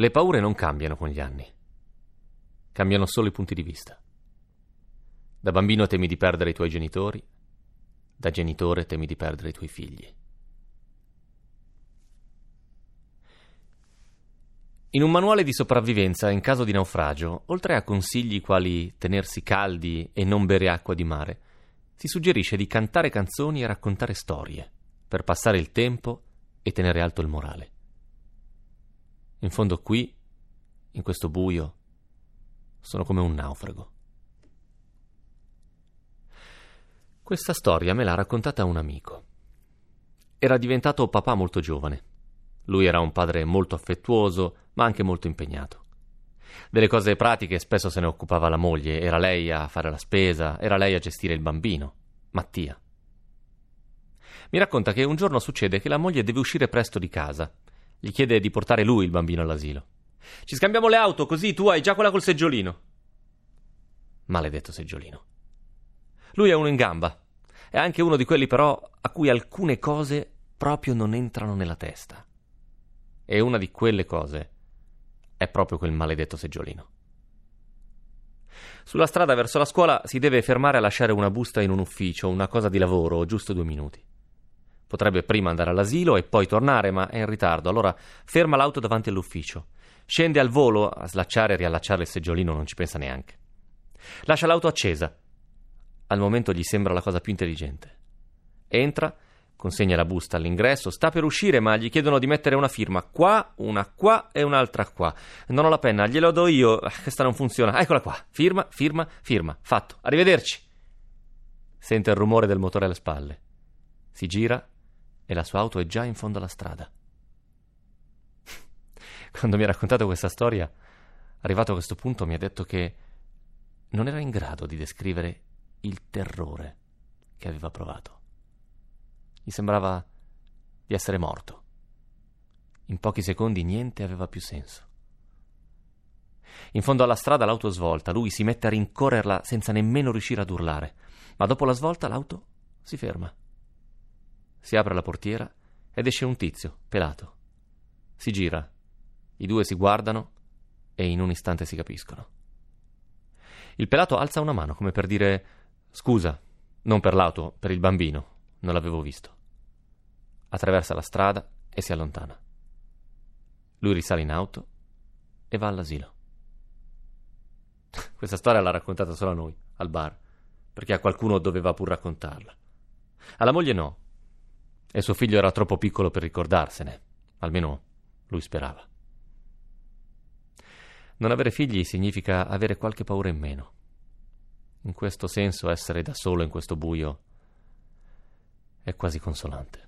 Le paure non cambiano con gli anni. Cambiano solo i punti di vista. Da bambino temi di perdere i tuoi genitori, da genitore temi di perdere i tuoi figli. In un manuale di sopravvivenza in caso di naufragio, oltre a consigli quali tenersi caldi e non bere acqua di mare, si suggerisce di cantare canzoni e raccontare storie per passare il tempo e tenere alto il morale. In fondo qui, in questo buio, sono come un naufrago. Questa storia me l'ha raccontata un amico. Era diventato papà molto giovane. Lui era un padre molto affettuoso, ma anche molto impegnato. Delle cose pratiche spesso se ne occupava la moglie, era lei a fare la spesa, era lei a gestire il bambino, Mattia. Mi racconta che un giorno succede che la moglie deve uscire presto di casa gli chiede di portare lui il bambino all'asilo. Ci scambiamo le auto, così tu hai già quella col seggiolino. Maledetto seggiolino. Lui è uno in gamba. È anche uno di quelli, però, a cui alcune cose proprio non entrano nella testa. E una di quelle cose è proprio quel maledetto seggiolino. Sulla strada verso la scuola si deve fermare a lasciare una busta in un ufficio, una cosa di lavoro, giusto due minuti. Potrebbe prima andare all'asilo e poi tornare, ma è in ritardo. Allora ferma l'auto davanti all'ufficio. Scende al volo a slacciare e riallacciare il seggiolino, non ci pensa neanche. Lascia l'auto accesa. Al momento gli sembra la cosa più intelligente. Entra, consegna la busta all'ingresso, sta per uscire, ma gli chiedono di mettere una firma qua, una qua e un'altra qua. Non ho la penna, glielo do io. Ah, questa non funziona. Eccola qua. Firma, firma, firma. Fatto. Arrivederci. Sente il rumore del motore alle spalle. Si gira e la sua auto è già in fondo alla strada. Quando mi ha raccontato questa storia, arrivato a questo punto, mi ha detto che non era in grado di descrivere il terrore che aveva provato. Gli sembrava di essere morto. In pochi secondi niente aveva più senso. In fondo alla strada l'auto svolta, lui si mette a rincorrerla senza nemmeno riuscire ad urlare, ma dopo la svolta l'auto si ferma. Si apre la portiera ed esce un tizio, pelato. Si gira. I due si guardano e in un istante si capiscono. Il pelato alza una mano come per dire scusa, non per l'auto, per il bambino. Non l'avevo visto. Attraversa la strada e si allontana. Lui risale in auto e va all'asilo. Questa storia l'ha raccontata solo a noi, al bar, perché a qualcuno doveva pur raccontarla. Alla moglie no, e suo figlio era troppo piccolo per ricordarsene, almeno lui sperava. Non avere figli significa avere qualche paura in meno. In questo senso essere da solo in questo buio è quasi consolante.